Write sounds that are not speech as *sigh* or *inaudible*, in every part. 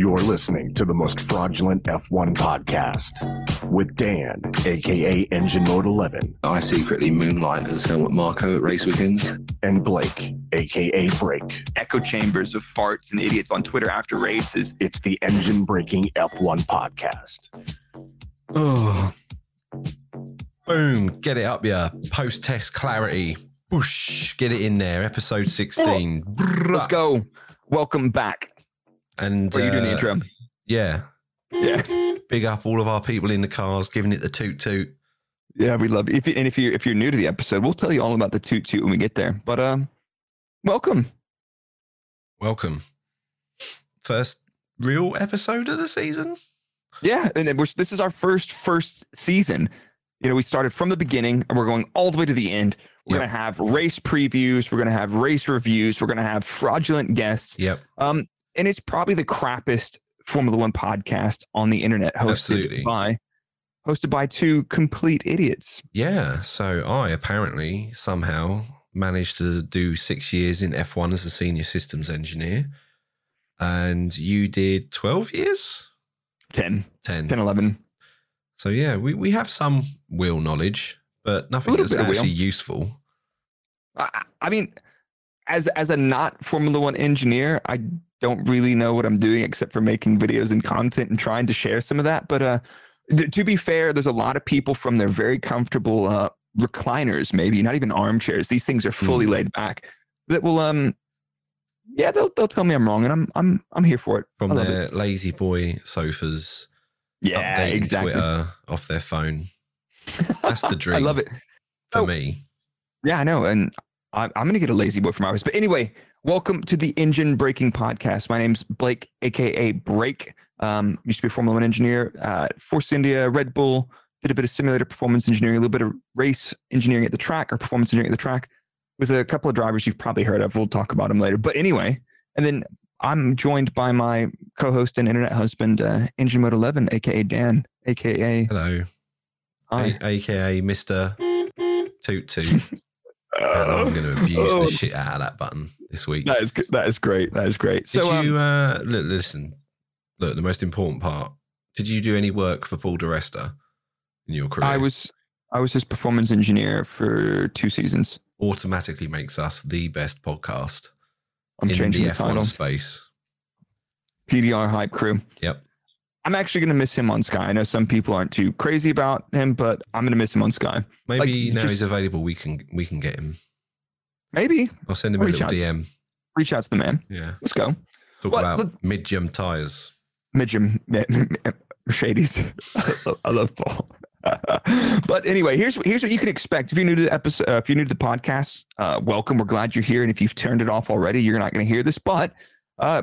You're listening to the most fraudulent F1 podcast with Dan, aka Engine Mode 11, I secretly moonlight as Helmut Marko at race weekends. and Blake, aka Break. echo chambers of farts and idiots on Twitter after races. It's the engine breaking F1 podcast. Oh, *sighs* Boom, get it up, yeah. Post test clarity. Whoosh, get it in there. Episode 16. let's go. Welcome back. And you doing the uh, intro? Yeah. Yeah, Big up all of our people in the cars, giving it the toot toot. yeah, we love it. If and if you if you're new to the episode, we'll tell you all about the toot toot when we get there. But um, welcome. Welcome. First real episode of the season. Yeah, and then we're, this is our first first season. You know, we started from the beginning and we're going all the way to the end. We're Yep. gonna have race previews. We're gonna have race reviews. We're gonna have fraudulent guests. Yep. Um, and it's probably the crappiest Formula One podcast on the internet, hosted Absolutely. by hosted by two complete idiots. Yeah. So I apparently somehow managed to do six years in F1 as a senior systems engineer. And you did 12 years? 10, 10. 10 11. So yeah, we, we have some wheel knowledge, but nothing that's bit of wheel. actually useful. I, I mean, as as a not Formula One engineer, I don't really know what I'm doing except for making videos and content and trying to share some of that. But uh, th- to be fair, there's a lot of people from their very comfortable uh, recliners, maybe not even armchairs. These things are fully Mhm. laid back. That will um, yeah, they'll they'll tell me I'm wrong, and I'm I'm I'm here for it. From their it. lazy boy sofas, yeah, updating exactly. Twitter off their phone. That's the dream. *laughs* I love it. For Oh. me. Yeah, I know. And I, I'm going to get a lazy boy from ours. But anyway, welcome to the Engine Breaking Podcast. My name's Blake, AKA Break. Um, used to be a Formula One engineer, uh, Force India, Red Bull, did a bit of simulator performance engineering, a little bit of race engineering at the track or performance engineering at the track with a couple of drivers you've probably heard of. We'll talk about them later. But anyway, and then I'm joined by my co host and internet husband, uh, Engine Mode 11, AKA Dan, AKA. Hello. I. A- AKA Mr. Toot Toot. *laughs* And I'm going to abuse Oh, the shit out of that button this week. That is, that is great. That is great. Did So, um, you uh, li- listen? Look, the most important part. Did you do any work for Paul di Resta in your career? I was I was his performance engineer for two seasons. automatically makes us the best podcast I'm in changing the the, F1 title. space. PDR hype crew. Yep. I'm actually gonna miss him on Sky. I know some people aren't too crazy about him, but I'm gonna miss him on Sky. Maybe Like, now just- he's available, we can we can get him. Maybe I'll send him a little out. DM. reach out to the man. Yeah, Let's go. talk Well, about mid jump tires. Midgem Mercedes. *laughs* *laughs* I love Paul. *laughs* but anyway, here's here's what you can expect if you're new to the episode. Uh, if you're new to the podcast, uh, welcome. We're glad you're here. And if you've turned it off already, you're not going to hear this. But uh,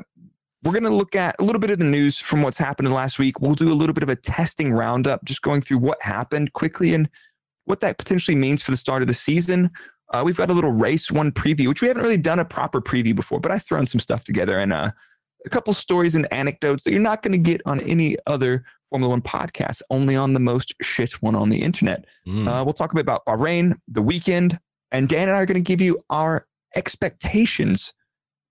we're going to look at a little bit of the news from what's happened in last week. We'll do a little bit of a testing roundup, just going through what happened quickly and what that potentially means for the start of the season. Uh, we've got a little race one preview, which we haven't really done a proper preview before, but I've thrown some stuff together and uh, a couple stories and anecdotes that you're not going to get on any other Formula One podcast, only on the most shit one on the internet. Mm. Uh, we'll talk a bit about Bahrain, the weekend, and Dan and I are going to give you our expectations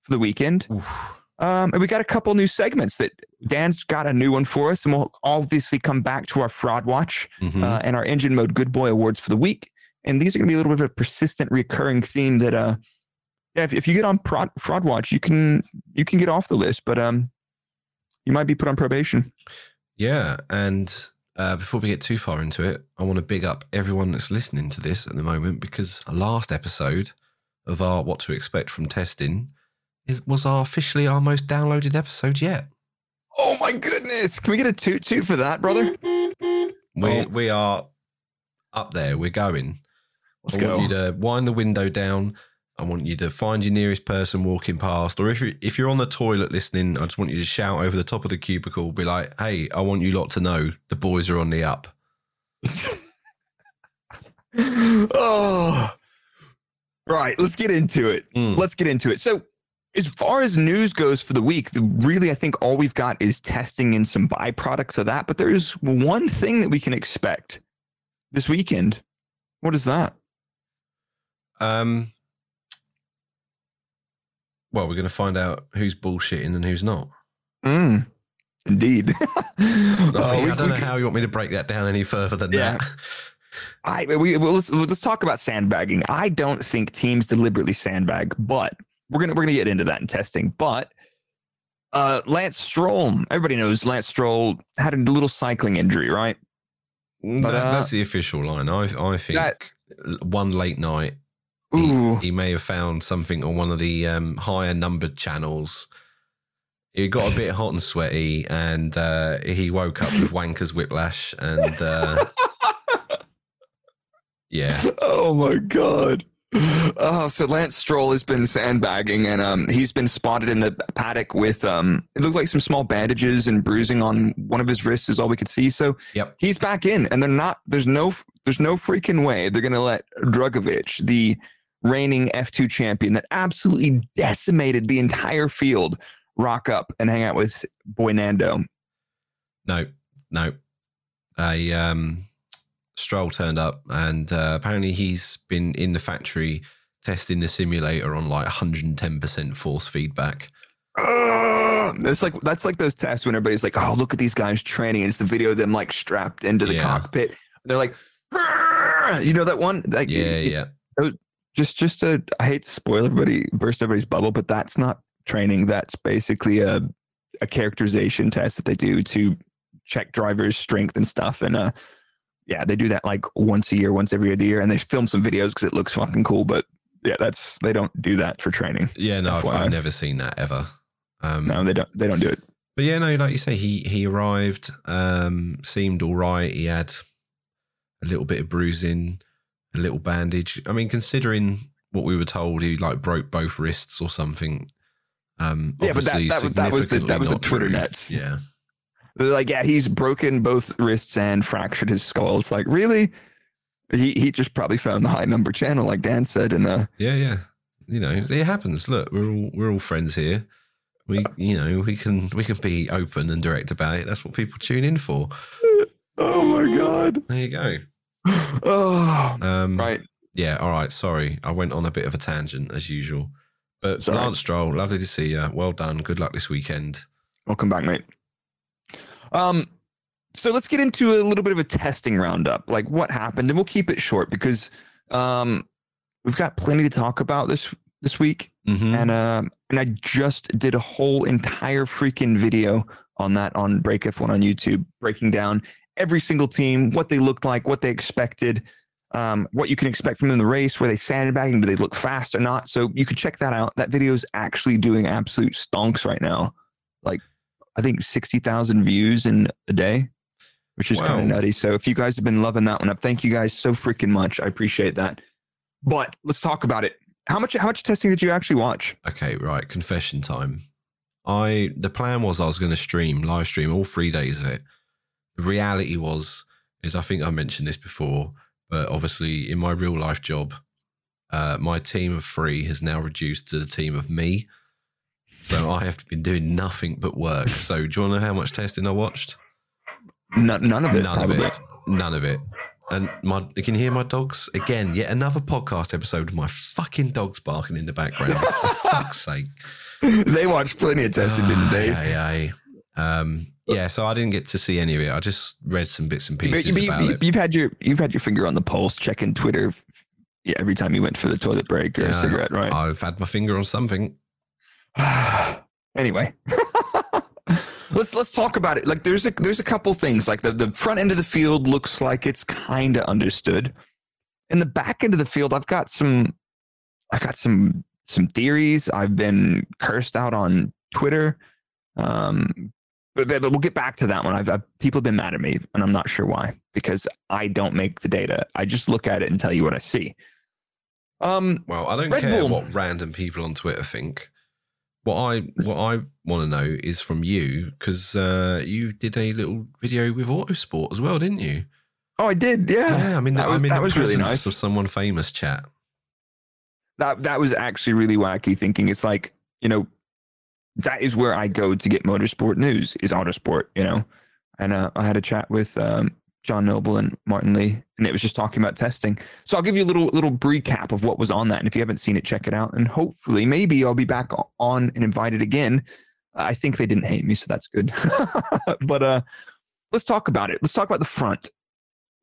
for the weekend. Oof. Um, and we got a couple new segments that Dan's got a new one for us, and we'll obviously come back to our fraud watch Mhm. uh, and our engine mode good boy awards for the week. And these are going to be a little bit of a persistent, recurring theme that, uh, yeah, if, if you get on fraud, fraud watch, you can you can get off the list, but um, you might be put on probation. yeah, and uh, before we get too far into it, I want to big up everyone that's listening to this at the moment because our last episode of our what to expect from testing is was our officially our most downloaded episode yet. Oh my goodness! Can we get a toot toot for that, brother? We Oh. we are up there. We're going. Let's I go. want you to wind the window down. I want you to find your nearest person walking past, or if you if you're on the toilet listening, I just want you to shout over the top of the cubicle, be like, "Hey, I want you lot to know the boys are on the up." *laughs* oh, right. Let's get into it. Mm. Let's get into it. So, as far as news goes for the week, the, really, I think all we've got is testing and some byproducts of that. But there's one thing that we can expect this weekend. What is that? Um. Well, we're going to find out who's bullshitting and who's not. Mm. Indeed. *laughs* I, Uh, we- I don't we know could- how you want me to break that down any further than Yeah. that. I we well, let's let's talk about sandbagging. I don't think teams deliberately sandbag, but we're gonna we're gonna get into that in testing. But uh, Lance Stroll, everybody knows Lance Stroll had a little cycling injury, right? But, That- uh, that's the official line. I I think that- one late night he, he may have found something on one of the um, higher numbered channels. He got a bit hot and sweaty, and uh, he woke up with wanker's whiplash, and uh, *laughs* yeah, oh my god. Oh, so Lance Stroll has been sandbagging, and um, he's been spotted in the paddock with um, it looked like some small bandages and bruising on one of his wrists is all we could see. So Yep. he's back in, and they're not. There's no. There's no freaking way they're gonna let Drugovich, the reigning F2 champion that absolutely decimated the entire field, rock up and hang out with Boy Nando. no, no. I um, Stroll turned up, and uh, apparently he's been in the factory testing the simulator on like 110% force feedback. Ugh. That's like that's like those tests when everybody's like, "Oh, look at these guys training." It's the video of them like strapped into the Yeah. cockpit. They're like, you know that one? Like, Yeah, it- yeah. Just, just to, I hate to spoil everybody, burst everybody's bubble, but that's not training. That's basically a a characterization test that they do to check drivers' strength and stuff. And uh, yeah, they do that like once a year, once every other year, and they film some videos because it looks fucking cool. But yeah, that's they don't do that for training. Yeah, no, I've, I've never seen that ever. Um, No, they don't. They don't do it. But yeah, no, like you say, he he arrived, um, seemed all right. He had a little bit of bruising, a little bandage. I mean, considering what we were told, he like broke both wrists or something. Um, Yeah, but that- obviously that was- that was the- that was the Twitter true. nets. Yeah, They're like, yeah, he's broken both wrists and fractured his skull. It's like, really? He he just probably found the high number channel, like Dan said, and uh, yeah, yeah. You know, it happens. Look, we're all we're all friends here. We, you know, we can we can be open and direct about it. That's what people tune in for. *laughs* oh my god, There you go. *sighs* oh Um, right, Yeah, all right. Sorry, I went on a bit of a tangent as usual. But Sorry. Lance Stroll, lovely to see you. Well done. Good luck this weekend. welcome back, mate. Um, so let's get into a little bit of a testing roundup, like what happened, and we'll keep it short because um, we've got plenty to talk about this this week. Mm-hmm. and um and I just did a whole entire freaking video on that on Break F1 on YouTube, breaking down every single team, what they looked like, what they expected, um, what you can expect from them in the race, were they sandbagging, do they look fast or not? So you could check that out. That video is actually doing absolute stonks right now, like I think sixty thousand views in a day, which is kind of nutty. So if you guys have been loving that one up, thank you guys so freaking much. I appreciate that. But let's talk about it. How much how much testing did you actually watch? Okay, right. Confession time. I the plan was I was going to stream live stream all three days of it. The reality was is I think I mentioned this before, but obviously in my real life job, uh, my team of three has now reduced to the team of me. So I have been doing nothing but work. So do you want to know how much testing I watched? None, none of it. None of it. None of it. And my, you can hear my dogs again. Yet another podcast episode of my fucking dogs barking in the background. For *laughs* fuck's sake! they watched plenty of testing, didn't they? Yeah, yeah. Um, yeah. So I didn't get to see any of it. I just read some bits and But pieces you, about it. You've had your you've had your finger on the pulse, checking Twitter. Yeah, every time you went for the toilet break or a cigarette, right? I've had my finger on something. *sighs* anyway, *laughs* let's let's talk about it. Like, there's a there's a couple things. Like the the front end of the field looks like it's kind of understood. In the back end of the field, I've got some, I've got some some theories. I've been cursed out on Twitter. Um, but, but but we'll get back to that one. I've, I've people have been mad at me, and I'm not sure why because I don't make the data. I just look at it and tell you what I see. Um, Well, I don't Red care Bull. what random people on Twitter think. What I what I want to know is from you because uh, you did a little video with Autosport as well, didn't you? oh, I did, yeah. yeah I mean, that was that was really nice. of someone famous. Chat. that that was actually really wacky thinking it's like you know that is where i go to get motorsport news is autosport you know and uh, i had a chat with um, john noble and martin lee and it was just talking about testing so i'll give you a little little recap of what was on that and if you haven't seen it check it out and hopefully maybe i'll be back on and invited again I think they didn't hate me, so that's good. *laughs* but uh, let's talk about it. Let's talk about the front.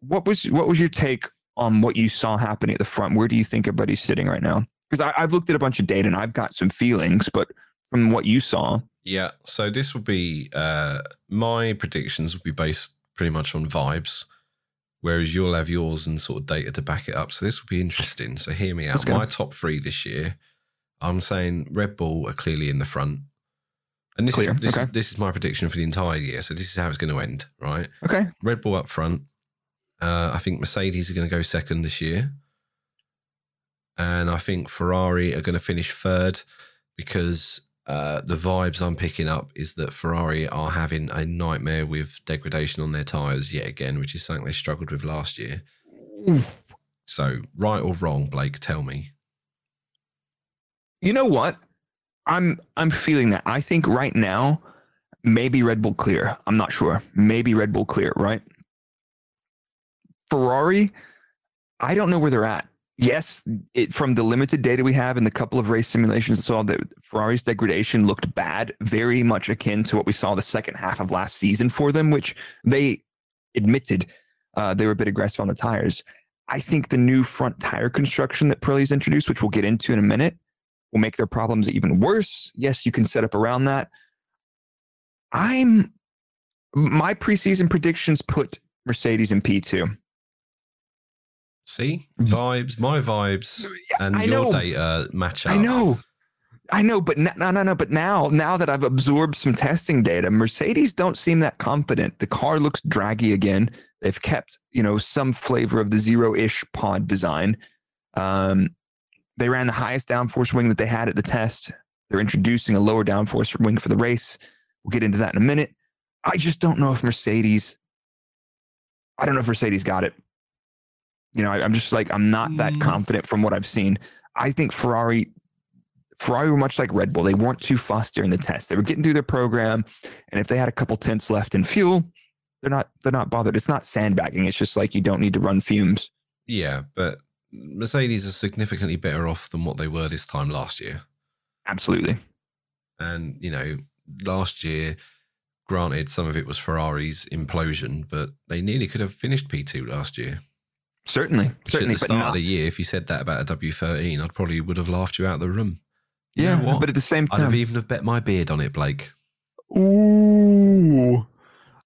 What was what was your take on what you saw happening at the front? Where do you think everybody's sitting right now? Because I've looked at a bunch of data and I've got some feelings, but from what you saw, Yeah. So this would be uh, my predictions would be based pretty much on vibes, whereas you'll have yours and sort of data to back it up. So this will be interesting. So hear me out. My top three this year, I'm saying Red Bull are clearly in the front. And this Clear, is this, okay. is this is my prediction for the entire year. So this is how it's going to end, right? okay, Red Bull up front. Uh, I think Mercedes are going to go second this year. And I think Ferrari are going to finish third because uh, the vibes I'm picking up is that Ferrari are having a nightmare with degradation on their tyres yet again, which is something they struggled with last year. So, right or wrong, Blake, tell me. you know what? I'm I'm feeling that. I think right now, maybe Red Bull clear. I'm not sure. Maybe Red Bull clear, right? Ferrari, I don't know where they're at. Yes, it, from the limited data we have and the couple of race simulations, saw that Ferrari's degradation looked bad, very much akin to what we saw the second half of last season for them, which they admitted uh, they were a bit aggressive on the tires. I think the new front tire construction that Pirelli's introduced, which we'll get into in a minute, will make their problems even worse. Yes, you can set up around that. I'm my preseason predictions put Mercedes in P2. See, vibes, my vibes, and Mm-hmm. I your know. data match up. I know. I know, but no, no, no, no. But now, now that I've absorbed some testing data, Mercedes don't seem that confident. The car looks draggy again. They've kept, you know, some flavor of the zero-ish pod design. Um, they ran the highest downforce wing that they had at the test. They're introducing a lower downforce wing for the race. We'll get into that in a minute. I just don't know if Mercedes. I don't know if Mercedes got it. You know, I, I'm just like I'm not that Mm. confident from what I've seen. I think Ferrari Ferrari were much like Red Bull. They weren't too fussed during the test. They were getting through their program, and if they had a couple tenths left in fuel, they're not they're not bothered. It's not sandbagging. It's just like you don't need to run fumes. Yeah, but Mercedes are significantly better off than what they were this time last year. Absolutely. And, you know, last year, granted, some of it was Ferrari's implosion, but they nearly could have finished P2 last year. Certainly. Certainly. at the start not, of the year, if you said that about a W13, I'd probably would have laughed you out of the room. You yeah, what? but at the same time, I'd have even have bet my beard on it, Blake. Ooh.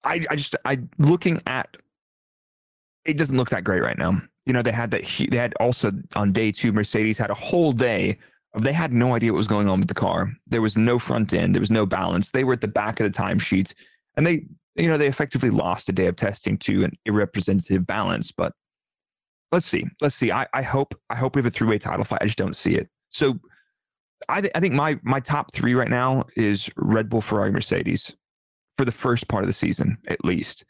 I, I just I looking at it doesn't look that great right now. You know, they had that they had also on day two, Mercedes had a whole day of they had no idea what was going on with the car. There was no front end, there was no balance. They were at the back of the timesheets and they you know, they effectively lost a day of testing to an irrepresentative balance. But let's see. Let's see. I, I hope I hope we have a three-way title fight. I just don't see it. So I, th- I think my my top three right now is Red Bull, Ferrari, Mercedes for the first part of the season, at least.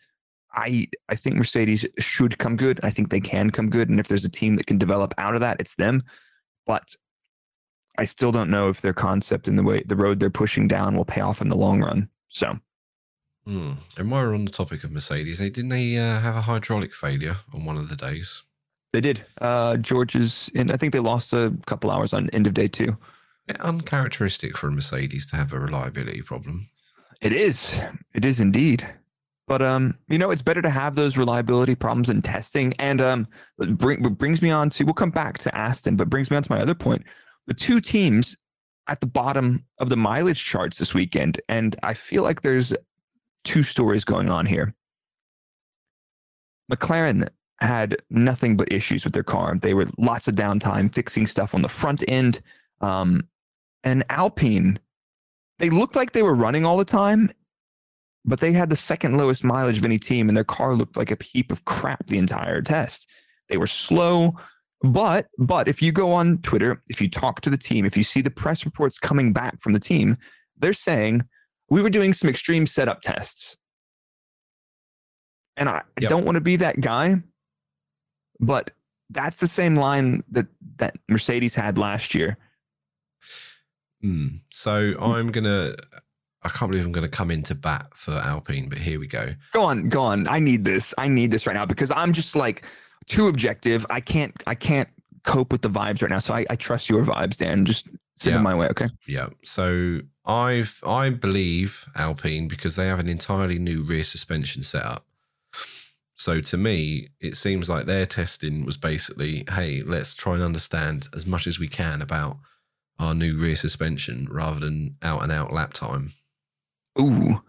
I I think Mercedes should come good. I think they can come good, and if there's a team that can develop out of that, it's them. But I still don't know if their concept and the way the road they're pushing down will pay off in the long run. So Hmm. And while we're on the topic of Mercedes, didn't they uh, have a hydraulic failure on one of the days? They did. Uh, George's, and I think they lost a couple hours on end of day two. Uncharacteristic for a Mercedes to have a reliability problem. It is. It is indeed. But um, you know, it's better to have those reliability problems in testing. And um, bring, brings me on to we'll come back to Aston, but brings me on to my other point. The two teams at the bottom of the mileage charts this weekend, and I feel like there's two stories going on here. McLaren had nothing but issues with their car. They were lots of downtime fixing stuff on the front end. Um, and Alpine, they looked like they were running all the time, but they had the second lowest mileage of any team, and their car looked like a heap of crap the entire test. They were slow, but but if you go on Twitter, if you talk to the team, if you see the press reports coming back from the team, they're saying we were doing some extreme setup tests. And I, Yep. don't want to be that guy, but that's the same line that that Mercedes had last year. Hmm. So I'm gonna. I can't believe I'm going to come into bat for Alpine, but here we go. Go on, go on. I need this. I need this right now because I'm just like too objective. I can't I can't cope with the vibes right now. So I, I trust your vibes, Dan. Just send Yeah. them my way, okay? Yeah. So I've I believe Alpine because they have an entirely new rear suspension setup. So to me, it seems like their testing was basically, hey, let's try and understand as much as we can about our new rear suspension rather than out and out lap time. Ooh,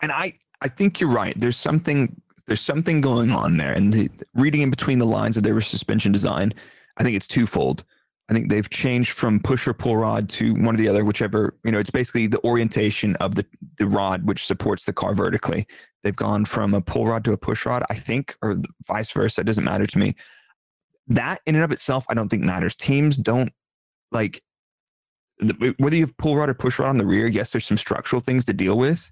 and I I think you're right. There's something there's something going on there, and the, reading in between the lines of their suspension design, I think it's twofold. I think they've changed from pusher pull rod to one or the other, whichever, you know, it's basically the orientation of the, the rod which supports the car vertically. They've gone from a pull rod to a push rod, I think, or vice versa. It doesn't matter to me. That in and of itself, I don't think matters. Teams don't like whether you have pull rod or push rod on the rear. Yes, there's some structural things to deal with,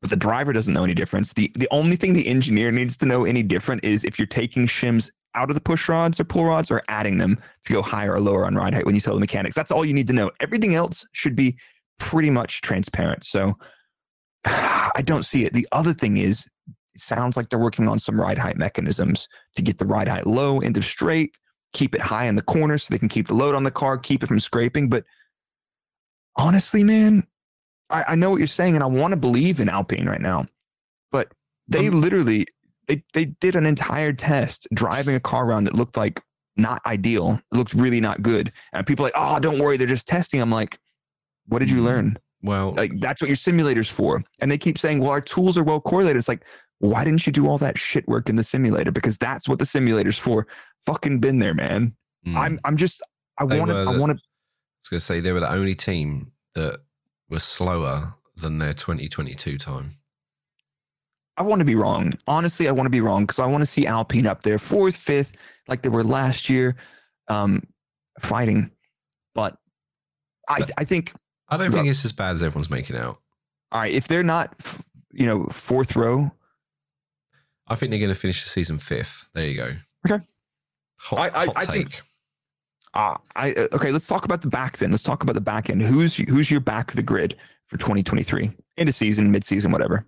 but the driver doesn't know any difference. The the only thing the engineer needs to know any different is if you're taking shims out of the push rods or pull rods or adding them to go higher or lower on ride height when you tell the mechanics. That's all you need to know. Everything else should be pretty much transparent. So *sighs* I don't see it. The other thing is, it sounds like they're working on some ride height mechanisms to get the ride height low into straight, keep it high in the corner so they can keep the load on the car, keep it from scraping. But honestly, man, I, I know what you're saying, and I want to believe in Alpine right now. But they um, literally they they did an entire test driving a car around that looked like not ideal. It looked really not good. And people like, oh, don't worry, they're just testing. I'm like, what did you mm, learn? Well, like that's what your simulator's for. And they keep saying, well, our tools are well correlated. It's like, why didn't you do all that shit work in the simulator? Because that's what the simulator's for. Fucking been there, man. Mm. I'm I'm just I want to I want to. I was gonna say they were the only team that was slower than their 2022 time. I want to be wrong. Honestly, I want to be wrong because I want to see Alpine up there, fourth, fifth, like they were last year, um, fighting. But I, I think I don't think it's as bad as everyone's making out. All right, if they're not, you know, fourth row, I think they're going to finish the season fifth. There you go. Okay. Hot, I, I, hot I think. Uh, I okay. Let's talk about the back then. Let's talk about the back end. Who's who's your back of the grid for 2023 into season, mid season, whatever.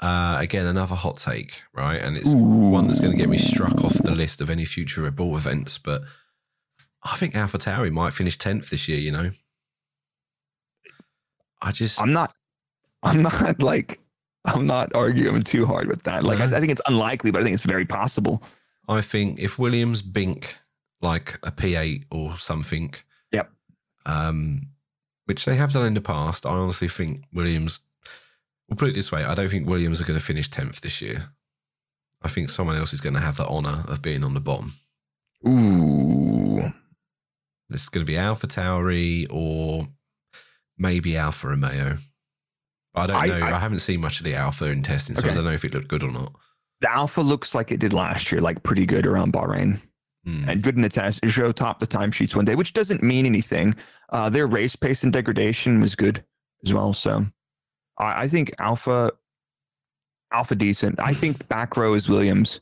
Uh, again, another hot take, right? And it's Ooh. one that's going to get me struck off the list of any future Red Bull events. But I think Alpha Tauri might finish 10th this year, you know? I just. I'm not, I'm not *laughs* like, I'm not arguing too hard with that. Like, I, I think it's unlikely, but I think it's very possible. I think if Williams bink like a P8 or something. Yep. Um, which they have done in the past, I honestly think Williams We'll put it this way: I don't think Williams are going to finish tenth this year. I think someone else is going to have the honour of being on the bottom. Ooh, it's going to be Alpha Tauri or maybe Alfa Romeo. I don't know. I, I, haven't seen much of the Alfa in testing, so okay. I don't know if it looked good or not. The Alfa looks like it did last year, like pretty good around Bahrain. Mm. And good in the test. Zhou topped the timesheets one day, which doesn't mean anything. Uh, their race pace and degradation was good as well. So I, I think Alfa, Alfa decent. I think back row is Williams,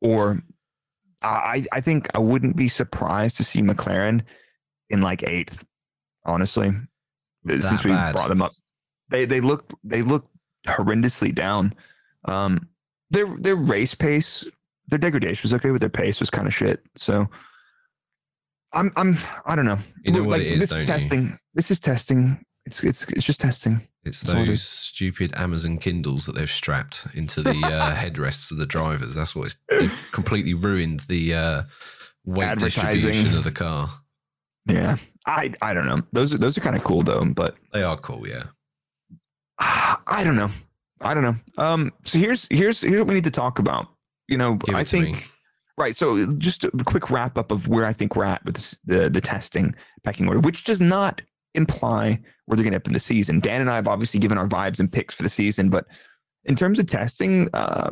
or I I think I wouldn't be surprised to see McLaren in like eighth. Honestly, that since we bad. brought them up, they they look they look horrendously down. Um, their their race pace, their degradation was okay, but their pace was kind of shit. So. I'm I'm I don't know. You know what like, it is, this is testing. You? This is testing. It's it's it's just testing. It's those stupid Amazon Kindles that they've strapped into the uh, *laughs* headrests of the drivers. That's what it's they've completely ruined the uh, weight distribution of the car. Yeah, I I don't know. Those are those are kind of cool though, but they are cool. Yeah, *sighs* I don't know. I don't know. Um, so here's here's here's what we need to talk about. You know, Give I think. Me. Right. So just a quick wrap up of where I think we're at with this, the the testing pecking order, which does not imply where they're going to end the season. Dan and I have obviously given our vibes and picks for the season, but in terms of testing, uh,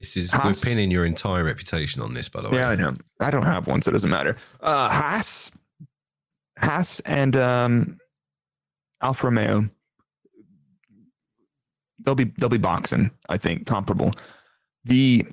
this is Haas, we're pinning your entire reputation on this, by the way. Yeah, I know. I don't have one, so it doesn't matter. Uh, Haas, Haas, and um, Alfa Romeo. They'll be they'll be boxing. I think comparable. The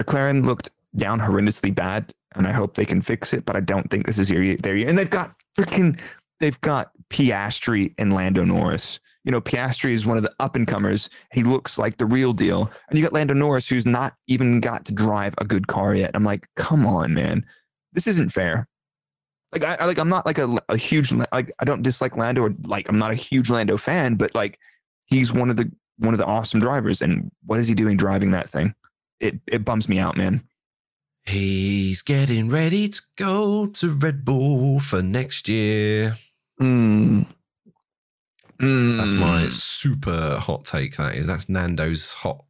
McLaren looked down horrendously bad, and I hope they can fix it. But I don't think this is your their year. And they've got freaking they've got Piastri and Lando Norris. You know, Piastri is one of the up and comers. He looks like the real deal. And you got Lando Norris, who's not even got to drive a good car yet. I'm like, come on, man. This isn't fair. Like I, I like I'm not like a, a huge like I don't dislike Lando or like I'm not a huge Lando fan, but like he's one of the one of the awesome drivers. And what is he doing driving that thing? It it bums me out, man. He's getting ready to go to Red Bull for next year. Mm. That's my Mm. super hot take. That is. That's Nando's hot.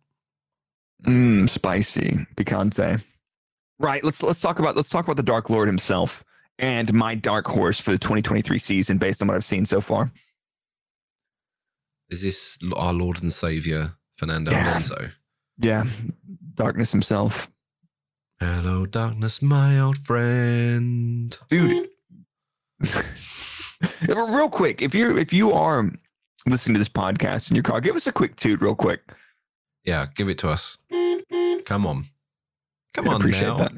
Mm, spicy picante. Right. Let's let's talk about let's talk about the Dark Lord himself and my dark horse for the 2023 season based on what I've seen so far. Is this our Lord and Savior Fernando Yeah. Alonso? Yeah, darkness himself, Hello, darkness, my old friend. dude. *laughs* real quick, if you're if you are listening to this podcast in your car, give us a quick toot, real quick. Yeah, give it to us. Come on. Come I on appreciate now. that.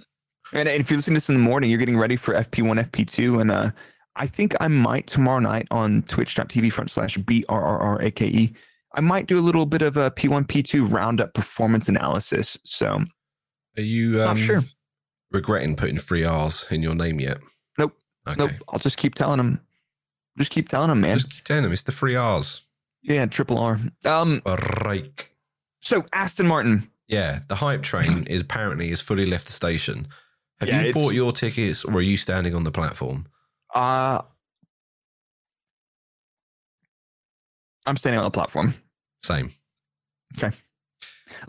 And, and if you're listening to this in the morning, you're getting ready for FP1, FP2, and uh, I think I might tomorrow night on twitch.tv front slash BRRRAKE. E, I might do a little bit of a P1, P2 roundup performance analysis. So Are you Not um, sure. regretting putting three R's in your name yet? Nope. Okay. nope, I'll just keep telling them. Just keep telling them, man. Just keep telling them it's the three R's. yeah, triple R. Um, so Aston Martin. Yeah, the hype train is apparently has fully left the station. Have Yeah, you bought your tickets or are you standing on the platform? Uh I'm standing on the platform. Same. Okay.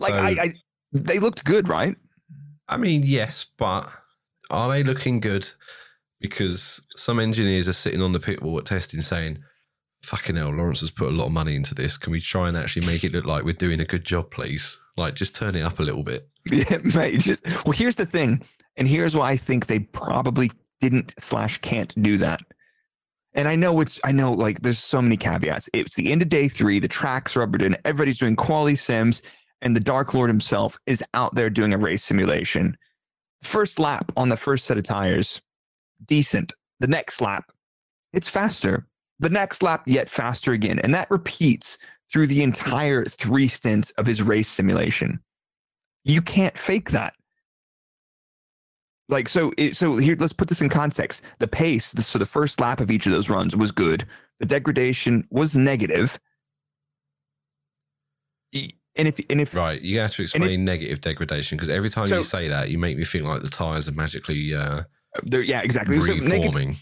Like So- I, I, they looked good, right? I mean, yes, but are they looking good? Because some engineers are sitting on the pit wall at testing saying, fucking hell, Lawrence has put a lot of money into this. Can we try and actually make it look like we're doing a good job, please? Like, just turn it up a little bit. *laughs* Yeah, mate. Just well, here's the thing, and here's why I think they probably didn't slash can't do that. And I know it's I know like there's so many caveats. It's the end of day three. The tracks rubbered in. Everybody's doing quality sims, and the Dark Lord himself is out there doing a race simulation. First lap on the first set of tires, decent. The next lap, it's faster. The next lap, yet faster again, and that repeats through the entire three stints of his race simulation. You can't fake that. Like so, it, so here let's put this in context. The pace, the, so the first lap of each of those runs was good. The degradation was negative. And if and if Right. You have to explain negative degradation because every time So- you say that, you make me feel like the tyres are magically uh, yeah, exactly. So neg- reforming.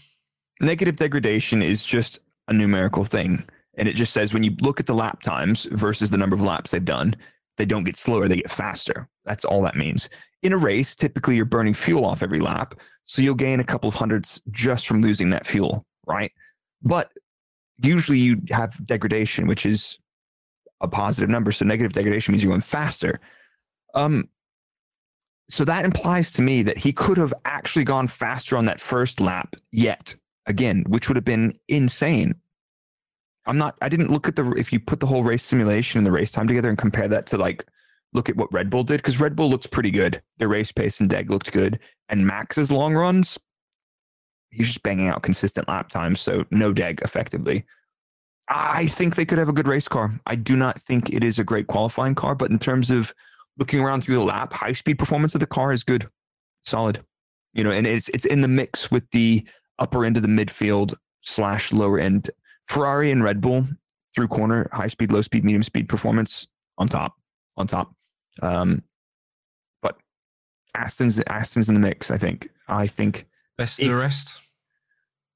negative degradation is just a numerical thing, and it just says when you look at the lap times versus the number of laps they've done, they don't get slower; they get faster. That's all that means. In a race, typically you're burning fuel off every lap, so you'll gain a couple of hundredths just from losing that fuel, right? But usually you have degradation, which is a positive number. So negative degradation means you're going faster. Um, so that implies to me that he could have actually gone faster on that first lap yet again, which would have been insane. I'm not, I didn't look at the, if you put the whole race simulation and the race time together and compare that to like, look at what Red Bull did, because Red Bull looked pretty good. Their race pace and deg looked good. And Max's long runs, he's just banging out consistent lap times. So no deg effectively. I think they could have a good race car. I do not think it is a great qualifying car, but in terms of looking around through the lap, high speed performance of the car is good, solid. You know, and it's it's in the mix with the upper end of the midfield slash lower end. Ferrari and Red Bull through corner, high speed, low speed, medium speed performance on top, on top. Um, but Aston's Aston's in the mix. I think. I think Best of the rest.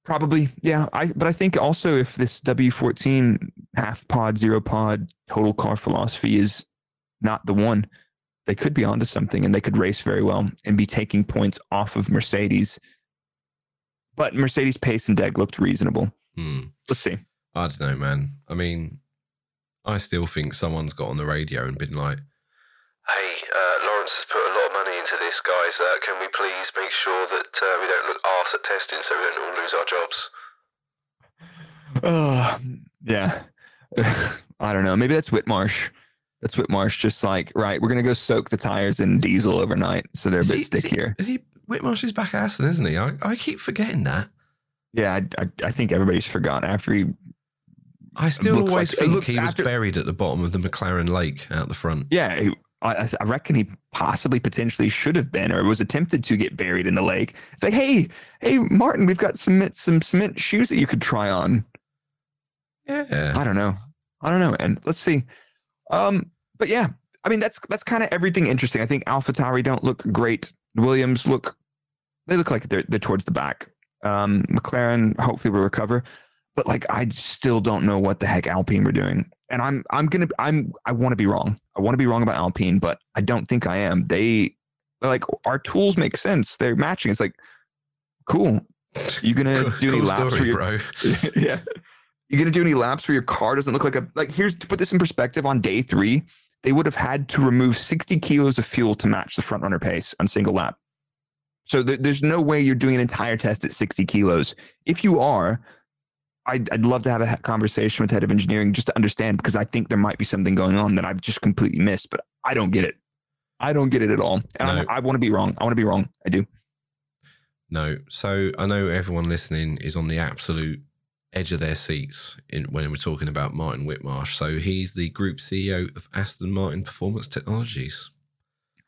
Probably, yeah. I but I think also if this W14 half pod, zero pod total car philosophy is not the one, they could be onto something and they could race very well and be taking points off of Mercedes. But Mercedes pace and deg looked reasonable. Hmm. Let's see. I don't know, man. I mean, I still think someone's got on the radio and been like, "Hey, uh, Lawrence has put a lot of money into this, guys. Uh, can we please make sure that uh, we don't look arse at testing, so we don't all lose our jobs?" Uh, yeah. *laughs* I don't know. Maybe that's Whitmarsh. That's Whitmarsh. Just like, right, we're gonna go soak the tires in diesel overnight, so they're a Is bit he- is he- stickier. Is he Whitmarsh is back at Aston, isn't he? I, I keep forgetting that. Yeah, I, I, I think everybody's forgotten after he I still always like- think looks he was after- buried at the bottom of the McLaren Lake out the front. Yeah, he- I, I reckon he possibly potentially should have been or was attempted to get buried in the lake. It's like, hey, hey, Martin, we've got some some cement shoes that you could try on. Yeah. I don't know. I don't know. And let's see. Um, but yeah, I mean that's that's kind of everything interesting. I think Alpha Tauri don't look great. Williams look they look like they're they're towards the back. Um, McLaren hopefully will recover, but like I still don't know what the heck Alpine were doing. And I'm I'm gonna I'm I want to be wrong. I want to be wrong about Alpine, but I don't think I am. They like our tools make sense. They're matching. It's like cool. You gonna Cool- do any cool laps story, you're, bro. *laughs* yeah. You gonna do any laps where your car doesn't look like a like? Here's to put this in perspective. On day three, they would have had to remove 60 kilos of fuel to match the front runner pace on single lap. So th- there's no way you're doing an entire test at 60 kilos. If you are, I'd, I'd love to have a conversation with head of engineering just to understand because I think there might be something going on that I've just completely missed, but I don't get it. I don't get it at all. And No. I, I want to be wrong. I want to be wrong. I do. No. So I know everyone listening is on the absolute edge of their seats in, when we're talking about Martin Whitmarsh. So he's the group CEO of Aston Martin Performance Technologies.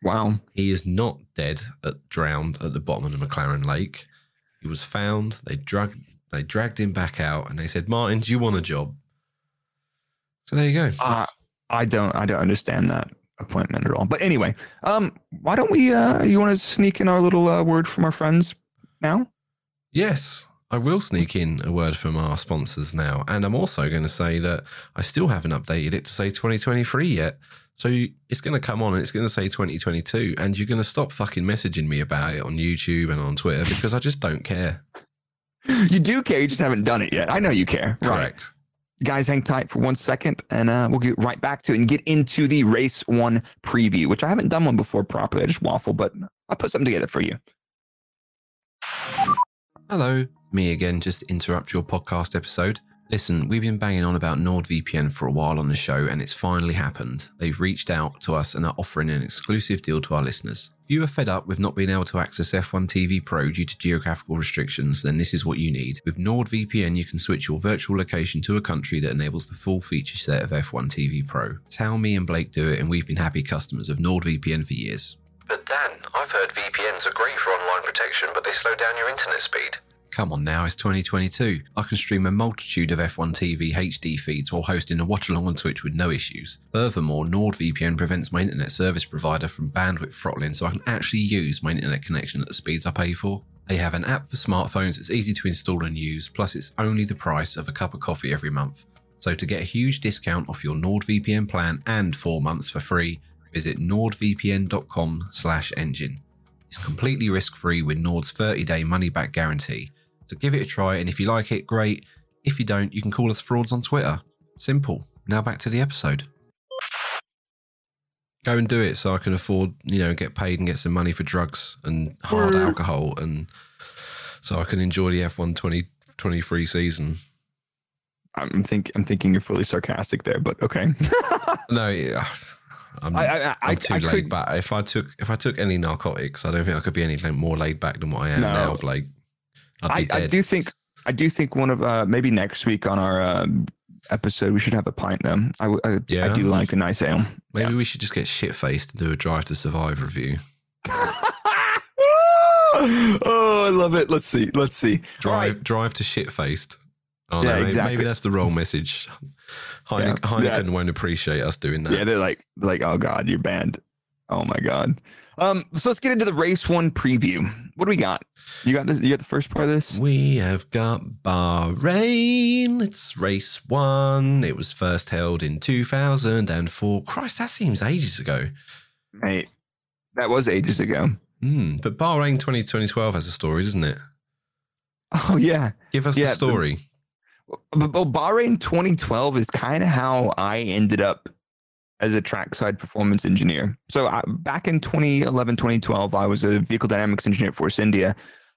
Wow. He is not dead, at, drowned at the bottom of the McLaren Lake. He was found. They drug, they dragged him back out, and they said, "Martin, do you want a job?" So there you go. Uh, I don't I don't understand that appointment at all. But anyway, um, why don't we uh you want to sneak in our little uh, word from our friends now? Yes, I will sneak in a word from our sponsors now. And I'm also going to say that I still haven't updated it to say 2023 yet. So you- it's going to come on and it's going to say 2022. And you're going to stop fucking messaging me about it on YouTube and on Twitter because I just don't care. You do care, you just haven't done it yet. I know you care. Right. Correct. Guys, hang tight for one second and uh, we'll get right back to it and get into the race one preview, which I haven't done one before properly. I just waffle, but I'll put something together for you. Hello, me again, just interrupt your podcast episode. Listen, we've been banging on about NordVPN for a while on the show, and it's finally happened. They've reached out to us and are offering an exclusive deal to our listeners. If you are fed up with not being able to access F1 TV Pro due to geographical restrictions, then this is what you need. With NordVPN, you can switch your virtual location to a country that enables the full feature set of F1 TV Pro. How me and Blake do it, and we've been happy customers of NordVPN for years. But Dan, I've heard VPNs are great for online protection, but they slow down your internet speed. Come on now, it's 2022. I can stream a multitude of F1 TV HD feeds while hosting a watch along on Twitch with no issues. Furthermore, NordVPN prevents my internet service provider from bandwidth throttling so I can actually use my internet connection at the speeds I pay for. They have an app for smartphones that's easy to install and use, plus it's only the price of a cup of coffee every month. So to get a huge discount off your NordVPN plan and 4 months for free, visit nordvpn.com slash engine. It's completely risk-free with Nord's 30-day money-back guarantee. So give it a try, and if you like it, great. If you don't, you can call us frauds on Twitter. Simple. Now back to the episode. Go and do it so I can afford, you know, get paid and get some money for drugs and hard Word. alcohol, and so I can enjoy the F1 2023 season. I'm think I'm thinking you're fully sarcastic there, but okay. *laughs* No, yeah, I'm, I, I, I, I'm too I laid could, back. If I took if I took any narcotics, I don't think I could be any more laid back than what I am No. now, Blake. I, I do think I do think one of uh, maybe next week on our um, episode we should have a pint though. I, I, Yeah. I do like a nice ale. Maybe we should just get shit faced and do a Drive to Survive review. *laughs* oh, I love it. Let's see. Let's see. Drive right. drive to shit faced. Oh Yeah, no, maybe, exactly. maybe that's the wrong message. Heine- Yeah. Heineken Yeah. won't appreciate us doing that. Yeah, they're like like, oh god, you're banned. Oh my god. Um, so let's get into the race one preview. What do we got? You got this? You got the first part of this? We have got Bahrain. It's race one. It was first held in 2004. Christ, that seems ages ago. Mate, that was ages ago. Hmm. But Bahrain 20, 2012 has a story, doesn't it? Oh yeah. Give us Yeah, the the- story. But, but Bahrain 2012 is kind of how I ended up as a trackside performance engineer. So I, back in 2011, 2012, I was a vehicle dynamics engineer at Force India.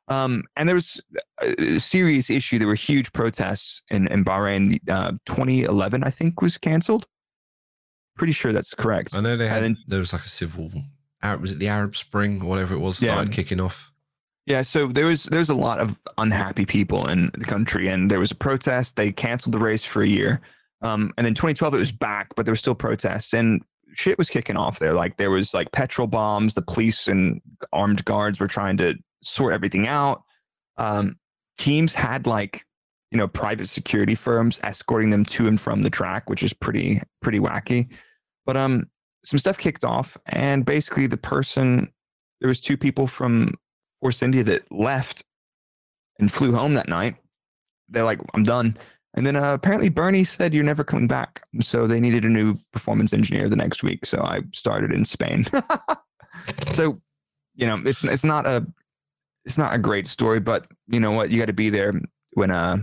Um, and there was a serious issue. There were huge protests in, in Bahrain. Uh, 2011, I think, was canceled. Pretty sure that's correct. I know they had, And then- there was like a civil, Arab, was it the Arab Spring or whatever it was, Yeah. started kicking off. Yeah, so there was there was a lot of unhappy people in the country, and there was a protest. They canceled the race for a year, um, and then 2012 it was back, but there were still protests. And shit was kicking off there. Like there was like petrol bombs. The police and armed guards were trying to sort everything out. Um, teams had like you know private security firms escorting them to and from the track, which is pretty pretty wacky. But um, some stuff kicked off, and basically the person there was two people from Force India that left and flew home that night. They're like, I'm done. And then uh, apparently Bernie said you're never coming back. So they needed a new performance engineer the next week. So I started in Spain. *laughs* so, you know, it's it's not a it's not a great story, but you know what? You got to be there when uh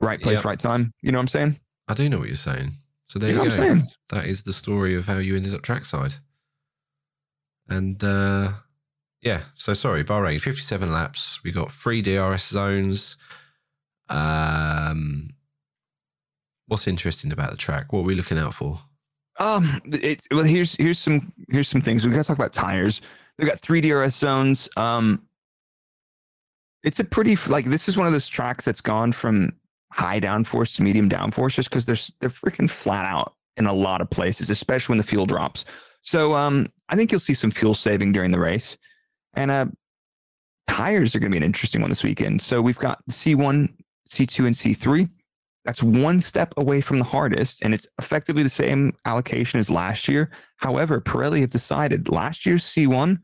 right place, Yep. right time. You know what I'm saying? I do know what you're saying. So there You you, know go. That is the story of how you ended up trackside. And uh, yeah, so sorry, Bahrain, 57 laps. We got three DRS zones. Um, what's interesting about the track? What are we looking out for? Um, it's well. Here's here's some here's some things we got to talk about tires. They got three DRS zones. Um, it's a pretty like this is one of those tracks that's gone from high downforce to medium downforce just because they're they're freaking flat out in a lot of places, especially when the fuel drops. So um, I think you'll see some fuel saving during the race, and uh, tires are going to be an interesting one this weekend. So we've got C1, C2, and C3 that's one step away from the hardest, and it's effectively the same allocation as last year. However, Pirelli have decided last year's C1